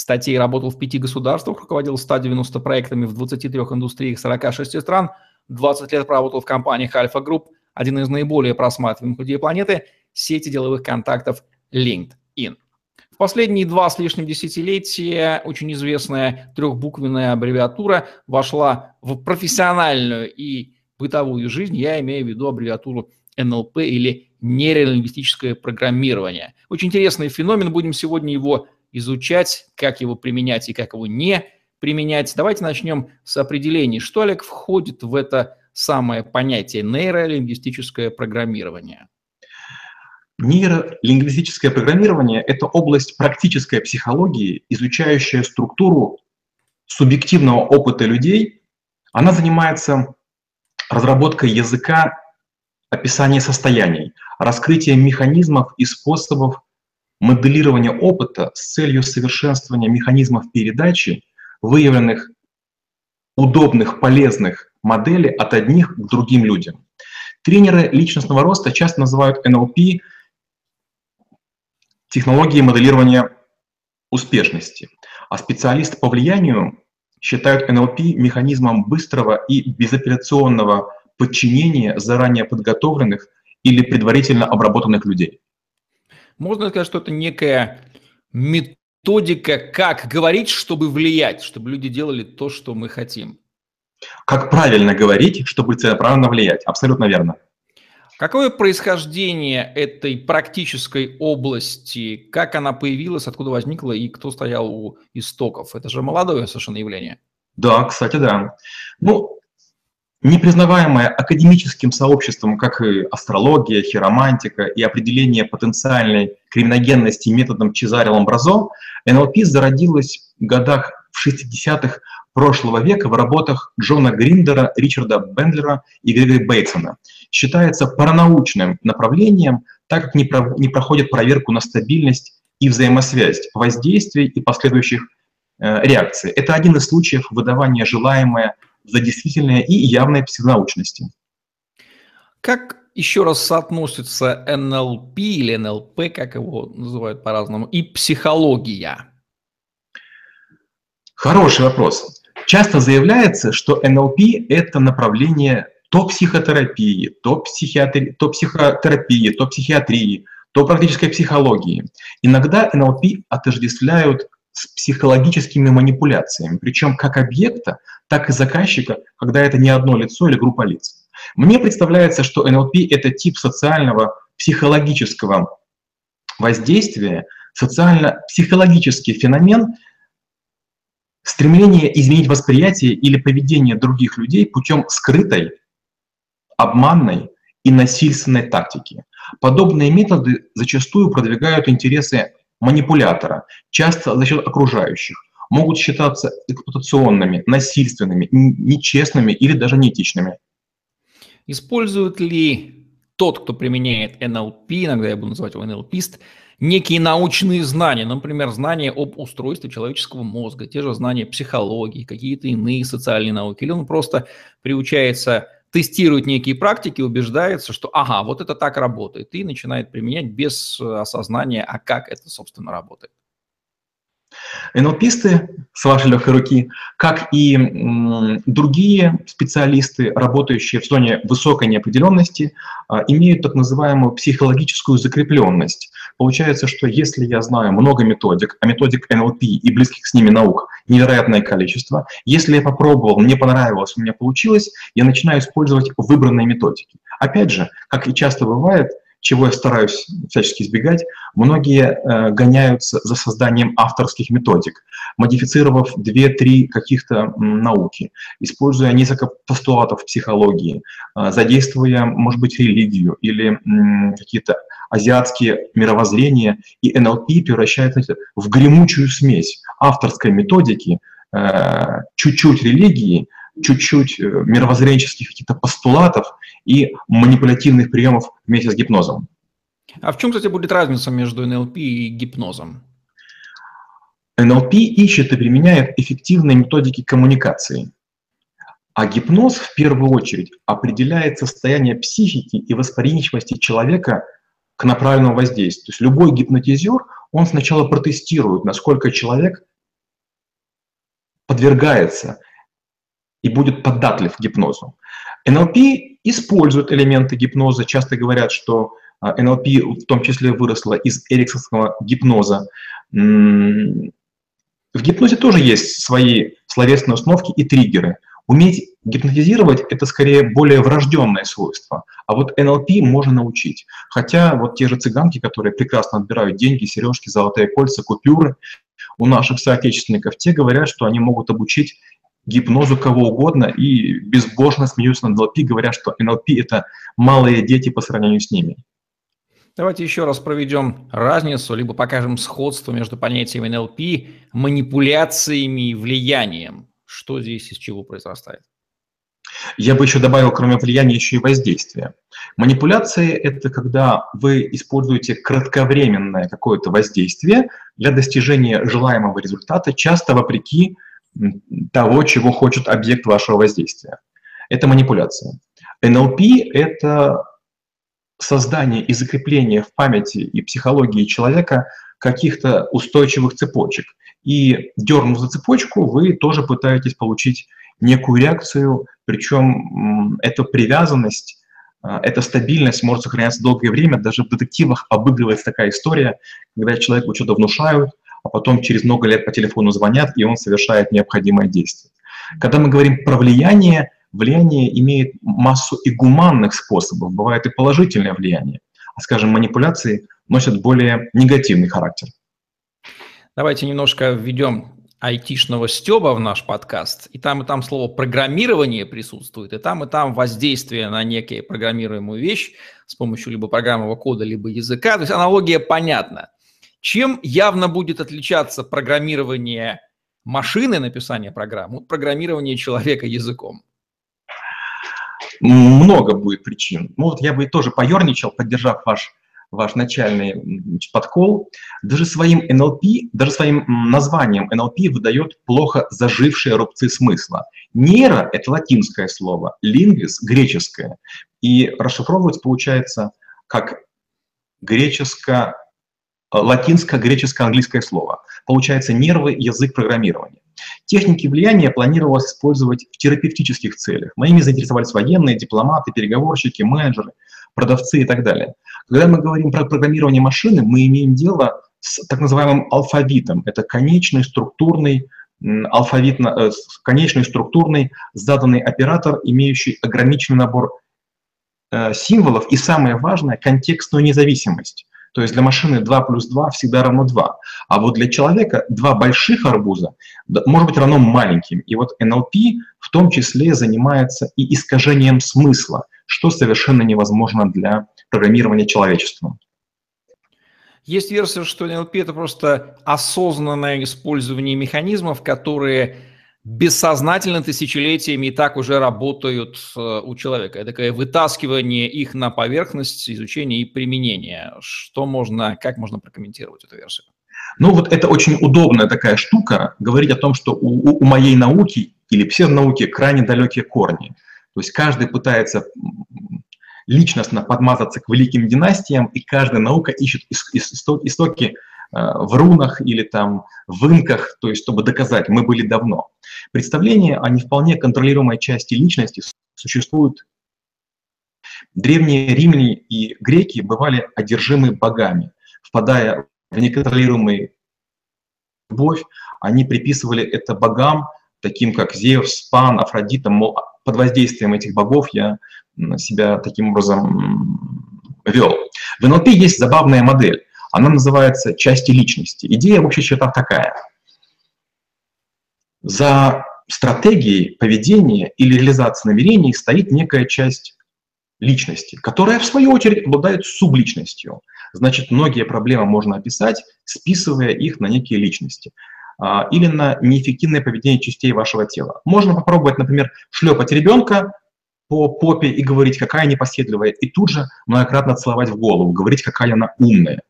статей, работал в пяти государствах, руководил 190 проектами в 23 индустриях 46 стран, 20 лет проработал в компаниях Альфа Групп, один из наиболее просматриваемых людей планеты, сети деловых контактов LinkedIn. В последние два с лишним десятилетия очень известная трехбуквенная аббревиатура вошла в профессиональную и бытовую жизнь. Я имею в виду аббревиатуру НЛП или нейролингвистическое программирование. Очень интересный феномен, будем сегодня его изучать, как его применять и как его не применять. Давайте начнем с определений. Что, Олег, входит в это самое понятие нейролингвистическое программирование? Нейролингвистическое программирование – это область практической психологии, изучающая структуру субъективного опыта людей. Она занимается разработкой языка описания состояний, раскрытием механизмов и способов моделирование опыта с целью совершенствования механизмов передачи выявленных удобных, полезных моделей от одних к другим людям. Тренеры личностного роста часто называют NLP технологией моделирования успешности, а специалисты по влиянию считают NLP механизмом быстрого и безоперационного подчинения заранее подготовленных или предварительно обработанных людей. Можно сказать, что это некая методика, как говорить, чтобы влиять, чтобы люди делали то, что мы хотим. Как правильно говорить, чтобы целенаправленно влиять. Абсолютно верно. Какое происхождение этой практической области, как она появилась, откуда возникла и кто стоял у истоков? Это же молодое совершенно явление. Да, кстати, да. Ну, непризнаваемая академическим сообществом, как и астрология, хиромантика и определение потенциальной криминогенности методом Чезаре-Ламбразо, НЛП зародилась в годах в 60-х прошлого века в работах Джона Гриндера, Ричарда Бендлера и Грегори Бейтсона. Считается паранаучным направлением, так как не, про, не проходит проверку на стабильность и взаимосвязь воздействий и последующих э, реакций. Это один из случаев выдавания желаемое за действительное и явной псевдонаучности. Как еще раз соотносится НЛП или НЛП, как его называют по-разному, и психология? Хороший вопрос. Часто заявляется, что НЛП – это направление то психотерапии, то, психиатри... то психотерапии, то психиатрии, то практической психологии. Иногда НЛП отождествляют с психологическими манипуляциями, причем как объекта, так и заказчика, когда это не одно лицо или группа лиц. Мне представляется, что НЛП — это тип социального психологического воздействия, социально-психологический феномен, стремление изменить восприятие или поведение других людей путем скрытой, обманной и насильственной тактики. Подобные методы зачастую продвигают интересы манипулятора, часто за счет окружающих, могут считаться эксплуатационными, насильственными, нечестными или даже неэтичными. Использует ли тот, кто применяет НЛП, иногда я буду называть его НЛПист, некие научные знания, например, знания об устройстве человеческого мозга, те же знания психологии, какие-то иные социальные науки, или он просто приучается тестирует некие практики, убеждается, что ага, вот это так работает, и начинает применять без осознания, а как это, собственно, работает. НЛПисты с вашей легкой руки, как и другие специалисты, работающие в зоне высокой неопределенности, а, имеют так называемую психологическую закрепленность. Получается, что если я знаю много методик, а методик НЛП и близких с ними наук невероятное количество, если я попробовал, мне понравилось, у меня получилось, я начинаю использовать выбранные методики. Опять же, как и часто бывает, чего я стараюсь всячески избегать, многие э, гоняются за созданием авторских методик, модифицировав 2-3 каких-то науки, используя несколько постулатов психологии, э, задействуя, может быть, религию или э, какие-то азиатские мировоззрения, и НЛП превращается в гремучую смесь авторской методики, чуть-чуть религии, чуть-чуть мировоззренческих каких-то постулатов и манипулятивных приемов вместе с гипнозом. А в чем, кстати, будет разница между НЛП и гипнозом? НЛП ищет и применяет эффективные методики коммуникации. А гипноз в первую очередь определяет состояние психики и восприимчивости человека к направленному воздействию. То есть любой гипнотизер, он сначала протестирует, насколько человек подвергается и будет податлив гипнозу. НЛП использует элементы гипноза. Часто говорят, что а, НЛП в том числе выросла из эриксонского гипноза. В гипнозе тоже есть свои словесные установки и триггеры. Уметь гипнотизировать – это скорее более врожденное свойство, а вот НЛП можно научить. Хотя вот те же цыганки, которые прекрасно отбирают деньги, сережки, золотые кольца, купюры, у наших соотечественников, те говорят, что они могут обучить гипнозу кого угодно и безбожно смеются над НЛП, говорят, что НЛП – это малые дети по сравнению с ними. Давайте еще раз проведем разницу, либо покажем сходство между понятиями НЛП, манипуляциями и влиянием. Что здесь из чего произрастает? Я бы еще добавил, кроме влияния, еще и воздействия. Манипуляции – это когда вы используете кратковременное какое-то воздействие для достижения желаемого результата, часто вопреки того, чего хочет объект вашего воздействия. Это манипуляция. НЛП – это создание и закрепление в памяти и психологии человека каких-то устойчивых цепочек. И дернув за цепочку, вы тоже пытаетесь получить некую реакцию, причем эта привязанность, а, эта стабильность может сохраняться долгое время. Даже в детективах обыгрывается такая история, когда человеку что-то внушают, а потом через много лет по телефону звонят, и он совершает необходимое действие. Когда мы говорим про влияние, влияние имеет массу и гуманных способов, бывает и положительное влияние, а, скажем, манипуляции носят более негативный характер. Давайте немножко введем айтишного стеба в наш подкаст, и там и там слово программирование присутствует, и там и там воздействие на некие программируемую вещь с помощью либо программного кода, либо языка. То есть аналогия понятна. Чем явно будет отличаться программирование машины написания программ от программирования человека языком? Много будет причин. Ну вот я бы тоже поерничал, поддержав ваш, ваш начальный подкол. Даже своим НЛП, даже своим названием НЛП выдает плохо зажившие рубцы смысла. Нейро – это латинское слово, лингвис – греческое. И расшифровывается, получается, как греческо латинско-греческо-английское слово. Получается нервы, язык программирования. Техники влияния планировалось использовать в терапевтических целях. Моими заинтересовались военные, дипломаты, переговорщики, менеджеры, продавцы и так далее. Когда мы говорим про программирование машины, мы имеем дело с так называемым алфавитом. Это конечный структурный алфавит, э, конечный структурный заданный оператор, имеющий ограниченный набор э, символов и, самое важное, контекстную независимость. То есть для машины 2 плюс 2 всегда равно 2. А вот для человека два больших арбуза может быть равно маленьким. И вот НЛП в том числе занимается и искажением смысла, что совершенно невозможно для программирования человечеством. Есть версия, что НЛП – это просто осознанное использование механизмов, которые бессознательно тысячелетиями и так уже работают э, у человека. Это такое вытаскивание их на поверхность, изучение и применение. Что можно, как можно прокомментировать эту версию? Ну вот это очень удобная такая штука, говорить о том, что у, у моей науки или псевдонауки крайне далекие корни. То есть каждый пытается личностно подмазаться к великим династиям, и каждая наука ищет истоки Э, в рунах или там в инках, то есть чтобы доказать, мы были давно. Представление о не вполне контролируемой части личности существует. Древние римляне и греки бывали одержимы богами. Впадая в неконтролируемую любовь, они приписывали это богам, таким как Зевс, Пан, Афродита, мол, под воздействием этих богов я себя таким образом вел. В НЛП есть забавная модель. Она называется «Части личности». Идея в общих чертах такая. За стратегией поведения или реализации намерений стоит некая часть личности, которая, в свою очередь, обладает субличностью. Значит, многие проблемы можно описать, списывая их на некие личности. а, или на неэффективное поведение частей вашего тела. Можно попробовать, например, шлепать ребенка по попе и говорить, какая непоседливая, и тут же многократно целовать в голову, говорить, какая она умная.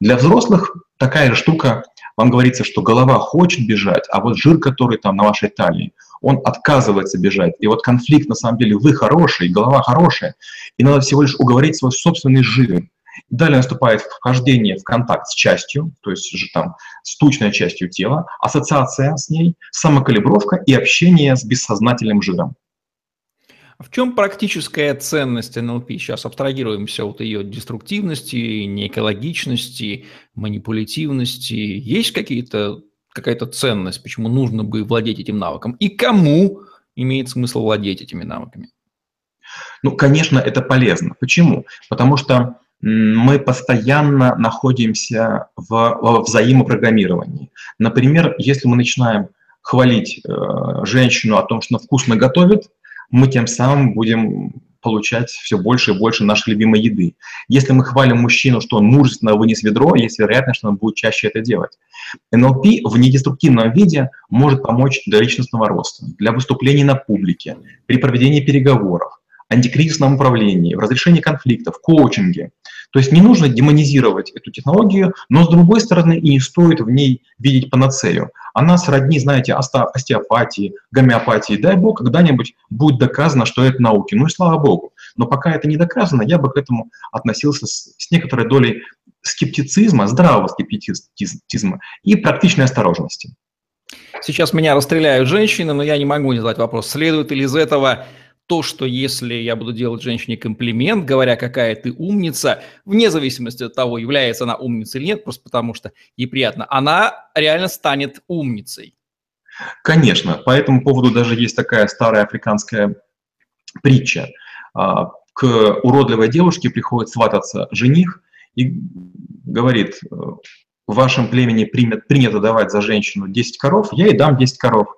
Для взрослых такая же штука, вам говорится, что голова хочет бежать, а вот жир, который там на вашей талии, он отказывается бежать. И вот конфликт, на самом деле, вы хороший, голова хорошая, и надо всего лишь уговорить свой собственный жир. Далее наступает вхождение в контакт с частью, то есть же там с тучной частью тела, ассоциация с ней, самокалибровка и общение с бессознательным жиром. В чем практическая ценность НЛП? Сейчас абстрагируемся от ее деструктивности, неэкологичности, манипулятивности. Есть какие-то, какая-то ценность, почему нужно бы владеть этим навыком? И кому имеет смысл владеть этими навыками? Ну, конечно, это полезно. Почему? Потому что мы постоянно находимся в, взаимопрограммировании. Например, если мы начинаем хвалить э, женщину о том, что она вкусно готовит, мы тем самым будем получать все больше и больше нашей любимой еды. Если мы хвалим мужчину, что он мужественно вынес ведро, есть вероятность, что он будет чаще это делать. НЛП в недеструктивном виде может помочь для личностного роста, для выступлений на публике, при проведении переговоров, антикризисном управлении, в разрешении конфликтов, коучинге. То есть не нужно демонизировать эту технологию, но с другой стороны и не стоит в ней видеть панацею. Она сродни, знаете, остеопатии, гомеопатии. Дай бог, когда-нибудь будет доказано, что это науки. Ну и слава богу. Но пока это не доказано, я бы к этому относился с, с некоторой долей скептицизма, здравого скептицизма и практичной осторожности. Сейчас меня расстреляют женщины, но я не могу не задать вопрос, следует ли из этого то, что если я буду делать женщине комплимент, говоря, какая ты умница, вне зависимости от того, является она умницей или нет, просто потому что ей приятно, она реально станет умницей. Конечно, по этому поводу даже есть такая старая африканская притча. А, к уродливой девушке приходит свататься жених и говорит, в вашем племени принято давать за женщину 10 коров, я ей дам 10 коров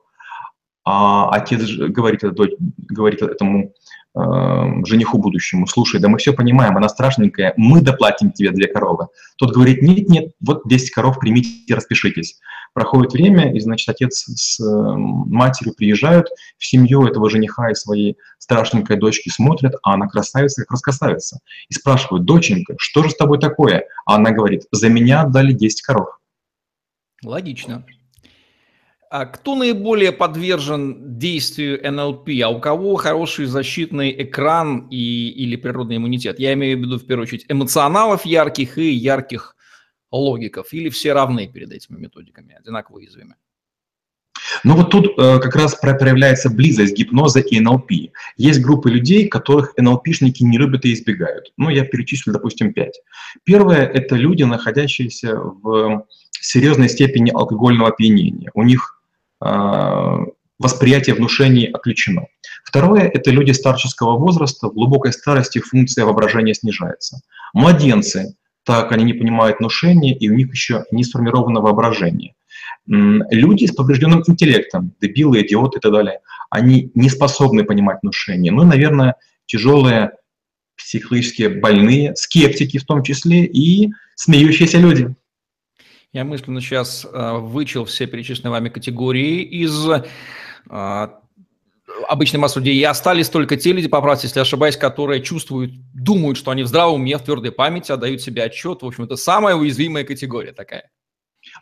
а отец говорит, говорит этому э, жениху будущему, слушай, да мы все понимаем, она страшненькая, мы доплатим тебе две коровы. Тот говорит, нет, нет, вот 10 коров примите, распишитесь. Проходит время, и, значит, отец с э, матерью приезжают в семью этого жениха и своей страшненькой дочки смотрят, а она красавица, как раскрасавица. И спрашивают, доченька, что же с тобой такое? А она говорит, за меня отдали 10 коров. Логично. А кто наиболее подвержен действию НЛП, а у кого хороший защитный экран и, или природный иммунитет? Я имею в виду, в первую очередь, эмоционалов ярких и ярких логиков, или все равны перед этими методиками, одинаково уязвимы? Ну вот тут э, как раз проявляется близость гипноза и НЛП. Есть группы людей, которых НЛПшники не любят и избегают. Ну, я перечислю, допустим, пять. Первое – это люди, находящиеся в серьезной степени алкогольного опьянения. У них восприятие внушений отключено. Второе – это люди старческого возраста, в глубокой старости функция воображения снижается. Младенцы, так они не понимают внушения, и у них еще не сформировано воображение. Люди с поврежденным интеллектом, дебилы, идиоты и так далее, они не способны понимать внушение. Ну, наверное, тяжелые психологически больные, скептики в том числе и смеющиеся люди. Я мысленно сейчас э, вычел все перечисленные вами категории из э, обычной массы людей, и остались только те люди, поправьте, если ошибаюсь, которые чувствуют, думают, что они в здравом уме, в твердой памяти, отдают себе отчет. В общем, это самая уязвимая категория такая.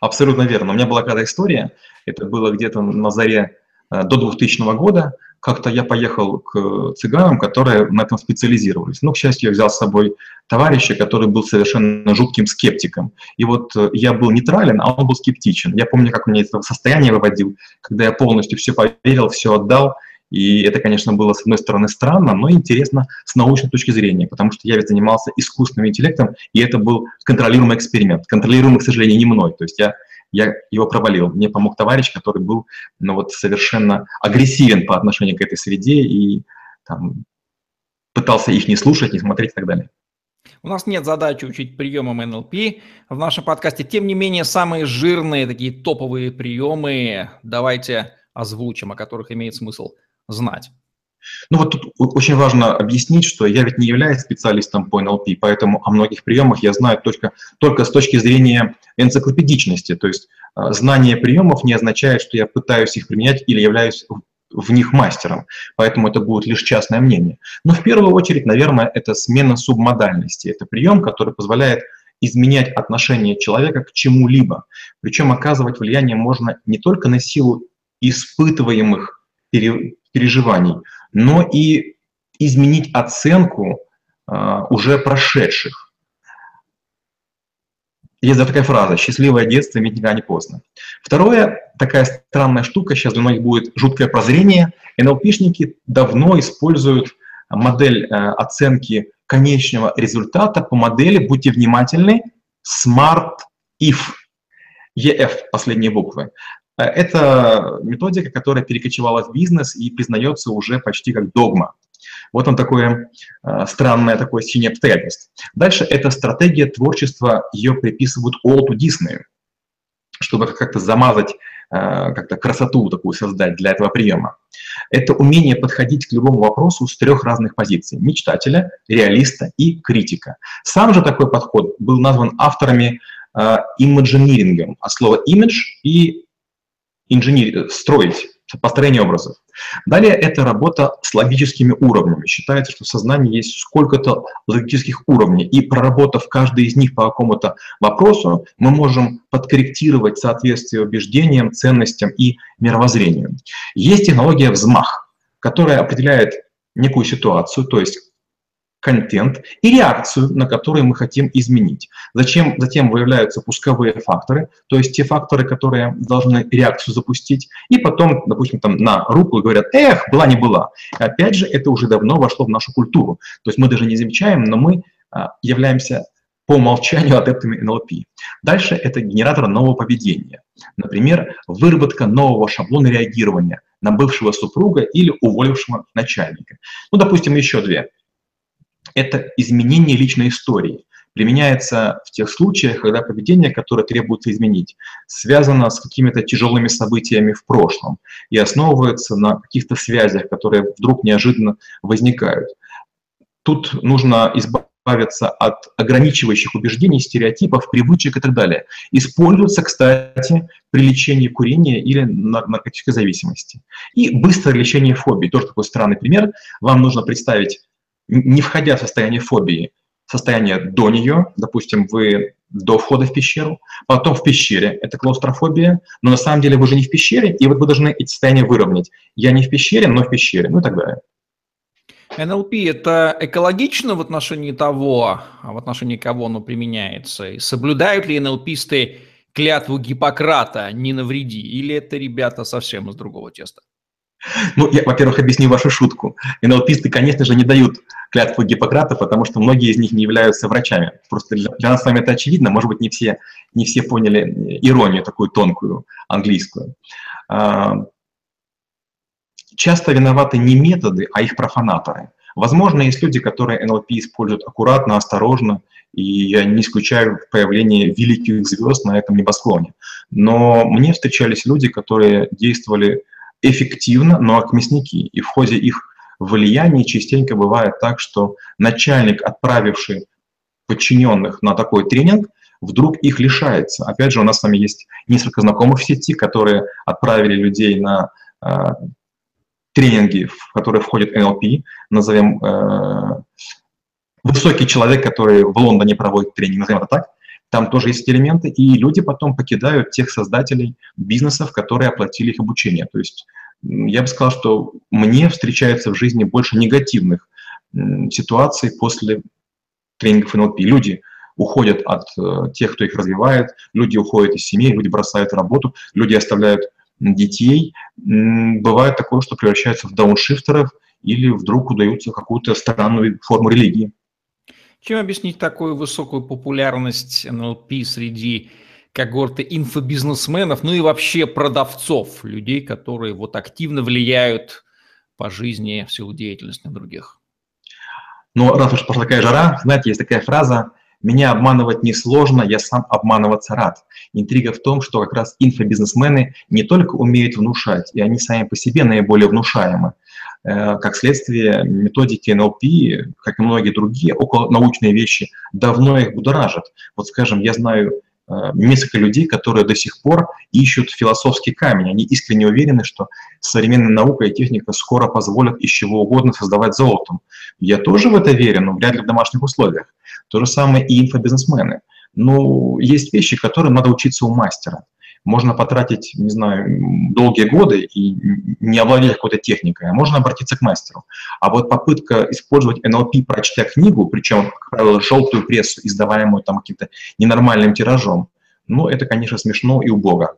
Абсолютно верно. У меня была когда история, это было где-то на заре э, до 2000 года, как-то я поехал к цыганам, которые на этом специализировались. Но, к счастью, я взял с собой товарища, который был совершенно жутким скептиком. И вот э, я был нейтрален, а он был скептичен. Я помню, как меня это состояние выводил, когда я полностью все поверил, все отдал. И это, конечно, было, с одной стороны, странно, но интересно с научной точки зрения, потому что я ведь занимался искусственным интеллектом, и это был контролируемый эксперимент. Контролируемый, к сожалению, не мной. То есть я я его провалил. Мне помог товарищ, который был ну, вот, совершенно агрессивен по отношению к этой среде и там, пытался их не слушать, не смотреть и так далее. У нас нет задачи учить приемам НЛП в нашем подкасте. Тем не менее, самые жирные, такие топовые приемы давайте озвучим, о которых имеет смысл знать. Ну вот тут очень важно объяснить, что я ведь не являюсь специалистом по НЛП, поэтому о многих приемах я знаю только, только с точки зрения энциклопедичности. То есть а, знание приемов не означает, что я пытаюсь их применять или являюсь в них мастером, поэтому это будет лишь частное мнение. Но в первую очередь, наверное, это смена субмодальности. Это прием, который позволяет изменять отношение человека к чему-либо. Причем оказывать влияние можно не только на силу испытываемых переживаний, но и изменить оценку а, уже прошедших. Есть такая фраза «счастливое детство иметь никогда не поздно». Второе, такая странная штука, сейчас для многих будет жуткое прозрение. НЛПшники давно используют модель э, оценки конечного результата по модели, будьте внимательны, SMART IF, EF, последние буквы. Э, это методика, которая перекочевала в бизнес и признается уже почти как догма. Вот он такое э, странное такое синее. Дальше это стратегия творчества, ее приписывают Уолту Диснею, чтобы как-то замазать, э, как-то красоту такую создать для этого приема. Это умение подходить к любому вопросу с трех разных позиций – мечтателя, реалиста и критика. Сам же такой подход был назван авторами имиджинирингом, от слова image и инженер, строить построение образов. Далее это работа с логическими уровнями. Считается, что в сознании есть сколько-то логических уровней, и проработав каждый из них по какому-то вопросу, мы можем подкорректировать соответствие убеждениям, ценностям и мировоззрению. Есть технология «взмах», которая определяет некую ситуацию, то есть контент и реакцию, на которую мы хотим изменить. Зачем, затем выявляются пусковые факторы, то есть те факторы, которые должны реакцию запустить, и потом, допустим, там на руку говорят, эх, была не была. И опять же, это уже давно вошло в нашу культуру. То есть мы даже не замечаем, но мы а, являемся по умолчанию адептами НЛП. Дальше это генератор нового поведения. Например, выработка нового шаблона реагирования на бывшего супруга или уволившего начальника. Ну, допустим, еще две это изменение личной истории. Применяется в тех случаях, когда поведение, которое требуется изменить, связано с какими-то тяжелыми событиями в прошлом и основывается на каких-то связях, которые вдруг неожиданно возникают. Тут нужно избавиться от ограничивающих убеждений, стереотипов, привычек и так далее. Используется, кстати, при лечении курения или наркотической зависимости. И быстрое лечение фобий. Тоже такой странный пример. Вам нужно представить не входя в состояние фобии, состояние до нее, допустим, вы до входа в пещеру, потом в пещере, это клаустрофобия, но на самом деле вы же не в пещере, и вот вы должны эти состояния выровнять. Я не в пещере, но в пещере, ну и так далее. НЛП – это экологично в отношении того, а в отношении кого оно применяется? И соблюдают ли НЛПисты клятву Гиппократа «не навреди» или это ребята совсем из другого теста? Ну, я, во-первых, объясню вашу шутку. НЛПисты, конечно же, не дают клятву Гиппократа, потому что многие из них не являются врачами. Просто для, для нас с вами это очевидно. Может быть, не все, не все поняли иронию такую тонкую, английскую. А, часто виноваты не методы, а их профанаторы. Возможно, есть люди, которые НЛП используют аккуратно, осторожно, и я не исключаю появление великих звезд на этом небосклоне. Но мне встречались люди, которые действовали эффективно, но как мясники. И в ходе их влияния частенько бывает так, что начальник, отправивший подчиненных на такой тренинг, вдруг их лишается. Опять же, у нас с вами есть несколько знакомых в сети, которые отправили людей на э, тренинги, в которые входит НЛП, назовем э, высокий человек, который в Лондоне проводит тренинг, назовем это так, там тоже есть элементы, и люди потом покидают тех создателей бизнесов, которые оплатили их обучение. То есть я бы сказал, что мне встречается в жизни больше негативных ситуаций после тренингов НЛП. Люди уходят от э, тех, кто их развивает, люди уходят из семей, люди бросают работу, люди оставляют детей. Бывает такое, что превращаются в дауншифтеров или вдруг удаются какую-то странную форму религии. Чем объяснить такую высокую популярность НЛП среди когорты инфобизнесменов, ну и вообще продавцов, людей, которые вот активно влияют по жизни в силу деятельности на других? Ну, раз уж пошла такая жара, знаете, есть такая фраза «Меня обманывать несложно, я сам обманываться рад». Интрига в том, что как раз инфобизнесмены не только умеют внушать, и они сами по себе наиболее внушаемы, как следствие, методики НЛП, как и многие другие околонаучные вещи, давно их будоражат. Вот, скажем, я знаю э, несколько людей, которые до сих пор ищут философский камень. Они искренне уверены, что современная наука и техника скоро позволят из чего угодно создавать золотом. Я тоже в это верю, но вряд ли в домашних условиях. То же самое и инфобизнесмены. Ну, есть вещи, которые надо учиться у мастера можно потратить, не знаю, долгие годы и не овладеть какой-то техникой, а можно обратиться к мастеру. А вот попытка использовать NLP, прочтя книгу, причем, как правило, желтую прессу, издаваемую там каким-то ненормальным тиражом, ну, это, конечно, смешно и убого.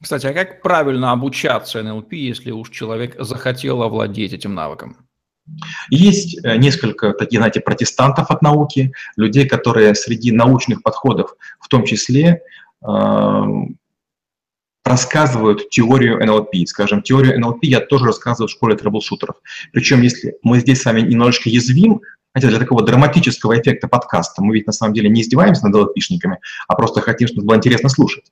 Кстати, а как правильно обучаться NLP, если уж человек захотел овладеть этим навыком? Есть э, несколько таких, знаете, протестантов от науки, людей, которые среди научных подходов, в том числе, рассказывают теорию NLP. Скажем, теорию NLP я тоже рассказываю в школе трэблшутеров. Причем, если мы здесь с вами немножечко язвим, Хотя для такого драматического эффекта подкаста мы ведь на самом деле не издеваемся над латышниками, а просто хотим, чтобы было интересно слушать.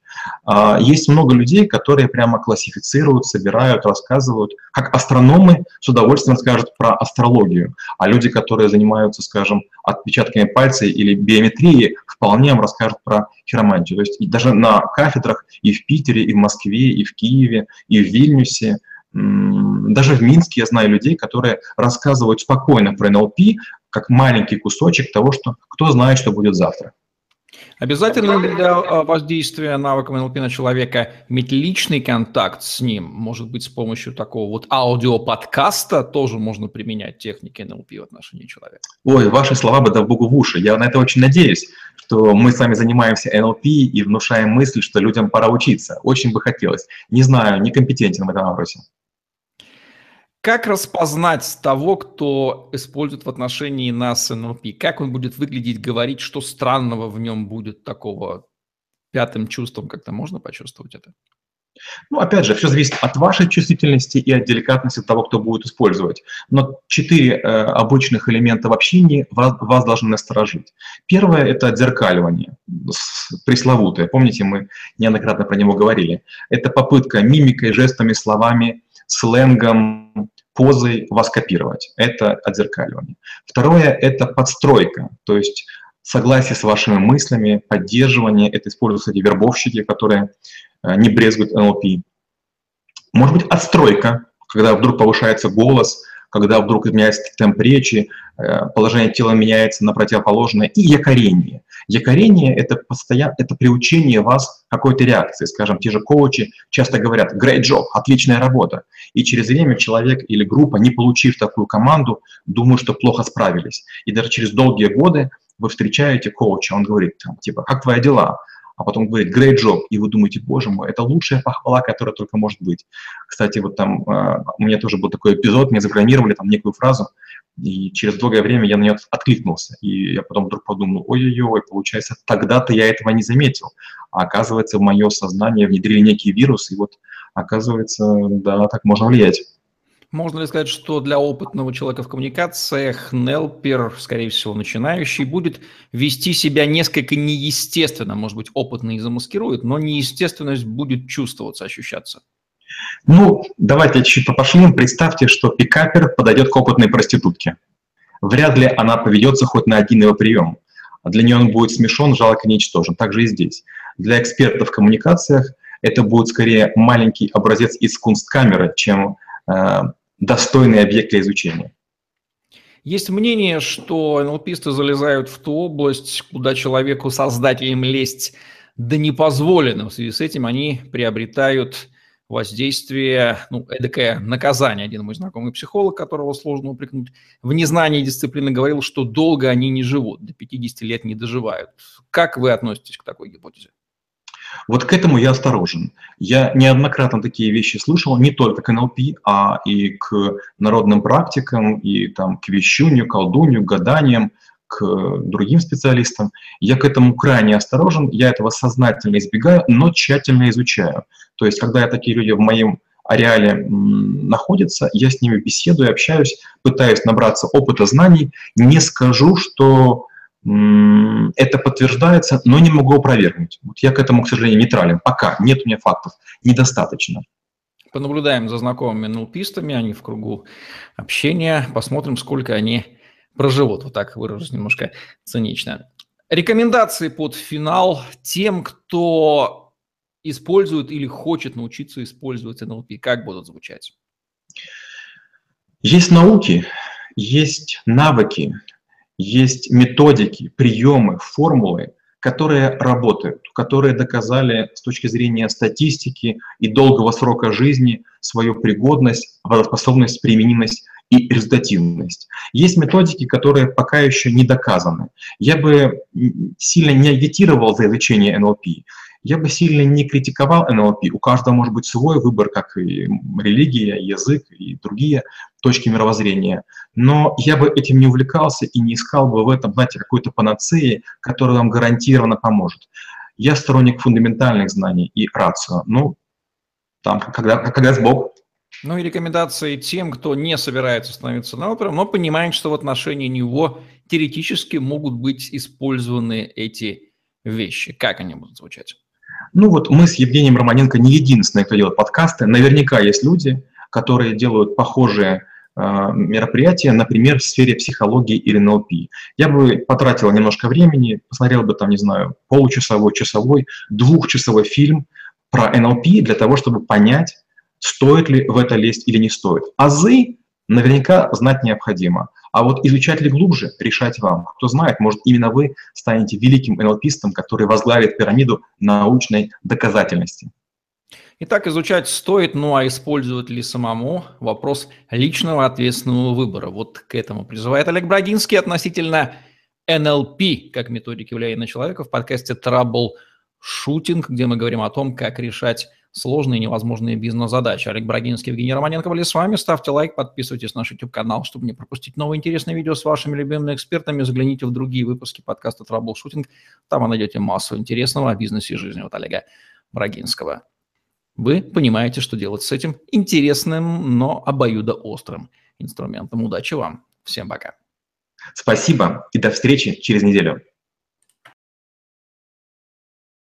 А, есть много людей, которые прямо классифицируют, собирают, рассказывают, как астрономы с удовольствием скажут про астрологию, а люди, которые занимаются, скажем, отпечатками пальцев или биометрией, вполне вам расскажут про хиромантию. То есть даже на кафедрах и в Питере, и в Москве, и в Киеве, и в Вильнюсе – даже в Минске я знаю людей, которые рассказывают спокойно про НЛП, как маленький кусочек того, что кто знает, что будет завтра. Обязательно для а, воздействия навыком НЛП на человека иметь личный контакт с ним? Может быть, с помощью такого вот аудиоподкаста тоже можно применять техники НЛП в отношении человека? Ой, ваши слова бы да богу в уши. Я на это очень надеюсь, что мы с вами занимаемся НЛП и внушаем мысль, что людям пора учиться. Очень бы хотелось. Не знаю, некомпетентен в этом вопросе. Как распознать того, кто использует в отношении нас НЛП? Как он будет выглядеть, говорить, что странного в нем будет такого пятым чувством? Как-то можно почувствовать это? Ну, опять же, все зависит от вашей чувствительности и от деликатности того, кто будет использовать. Но четыре э, обычных элемента в общении вас, вас должны насторожить. Первое – это отзеркаливание, пресловутое. Помните, мы неоднократно про него говорили. Это попытка мимикой, жестами, словами, сленгом, позой вас копировать. Это отзеркаливание. Второе – это подстройка, то есть согласие с вашими мыслями, поддерживание. Это используют, кстати, вербовщики, которые э, не брезгуют НЛП. Может быть, отстройка, когда вдруг повышается голос, когда вдруг меняется темп речи, э, положение тела меняется на противоположное, и якорение. Якорение — это, постоянно, это приучение вас какой-то реакции. Скажем, те же коучи часто говорят «great job», «отличная работа». И через время человек или группа, не получив такую команду, думают, что плохо справились. И даже через долгие годы вы встречаете коуча, он говорит, там, типа, как твои дела? А потом говорит great job, и вы думаете, боже мой, это лучшая похвала, которая только может быть. Кстати, вот там э, у меня тоже был такой эпизод, мне запрограммировали там некую фразу, и через долгое время я на нее откликнулся. И я потом вдруг подумал, ой-ой-ой, получается, тогда-то я этого не заметил. А оказывается, в мое сознание внедрили некий вирус, и вот оказывается, да, так можно влиять. Можно ли сказать, что для опытного человека в коммуникациях Нелпер, скорее всего, начинающий, будет вести себя несколько неестественно, может быть, опытный замаскирует, но неестественность будет чувствоваться, ощущаться? Ну, давайте чуть попошлим. Представьте, что пикапер подойдет к опытной проститутке. Вряд ли она поведется хоть на один его прием. Для нее он будет смешон, жалок и ничтожен. Так же и здесь. Для экспертов в коммуникациях это будет скорее маленький образец из кунсткамеры, чем э, достойный объект для изучения. Есть мнение, что НЛПисты залезают в ту область, куда человеку, создателям лезть да не позволено. В связи с этим они приобретают воздействие, ну, эдакое наказание. Один мой знакомый психолог, которого сложно упрекнуть, в незнании дисциплины говорил, что долго они не живут, до 50 лет не доживают. Как вы относитесь к такой гипотезе? Вот к этому я осторожен. Я неоднократно такие вещи слышал, не только к НЛП, а и к народным практикам, и там, к вещунью, колдунью, гаданиям, к другим специалистам. Я к этому крайне осторожен, я этого сознательно избегаю, но тщательно изучаю. То есть, когда такие люди в моем ареале находятся, я с ними беседую, общаюсь, пытаюсь набраться опыта, знаний. Не скажу, что это подтверждается, но не могу опровергнуть. Вот я к этому, к сожалению, нейтрален. Пока нет у меня фактов. Недостаточно. Понаблюдаем за знакомыми НЛПистами, они в кругу общения, посмотрим, сколько они проживут. Вот так выражусь немножко цинично. Рекомендации под финал тем, кто использует или хочет научиться использовать НЛП. Как будут звучать? Есть науки, есть навыки, есть методики, приемы, формулы, которые работают, которые доказали с точки зрения статистики и долгого срока жизни свою пригодность, работоспособность, применимость и результативность. Есть методики, которые пока еще не доказаны. Я бы сильно не агитировал за изучение НЛП. Я бы сильно не критиковал НЛП. У каждого может быть свой выбор, как и религия, язык и другие точки мировоззрения. Но я бы этим не увлекался и не искал бы в этом, знаете, какой-то панацеи, которая вам гарантированно поможет. Я сторонник фундаментальных знаний и рацио. Ну, там, когда, когда Бог. Ну и рекомендации тем, кто не собирается становиться новопером, но понимает, что в отношении него теоретически могут быть использованы эти вещи. Как они будут звучать? Ну вот мы с Евгением Романенко не единственные, кто делает подкасты. Наверняка есть люди, которые делают похожие мероприятия, например, в сфере психологии или НЛП. Я бы потратил немножко времени, посмотрел бы там, не знаю, получасовой, часовой, двухчасовой фильм про НЛП для того, чтобы понять, стоит ли в это лезть или не стоит. Азы наверняка знать необходимо. А вот изучать ли глубже, решать вам. Кто знает, может, именно вы станете великим НЛПистом, который возглавит пирамиду научной доказательности. Итак, изучать стоит, ну а использовать ли самому – вопрос личного ответственного выбора. Вот к этому призывает Олег Брагинский относительно НЛП как методики влияния на человека в подкасте Trouble Shooting, где мы говорим о том, как решать сложные невозможные бизнес-задачи. Олег Брагинский, Евгений Романенко были с вами. Ставьте лайк, подписывайтесь на наш YouTube-канал, чтобы не пропустить новые интересные видео с вашими любимыми экспертами. Загляните в другие выпуски подкаста «Траблшутинг». Там вы найдете массу интересного о бизнесе и жизни от Олега Брагинского. Вы понимаете, что делать с этим интересным, но обоюдоострым инструментом. Удачи вам. Всем пока. Спасибо и до встречи через неделю.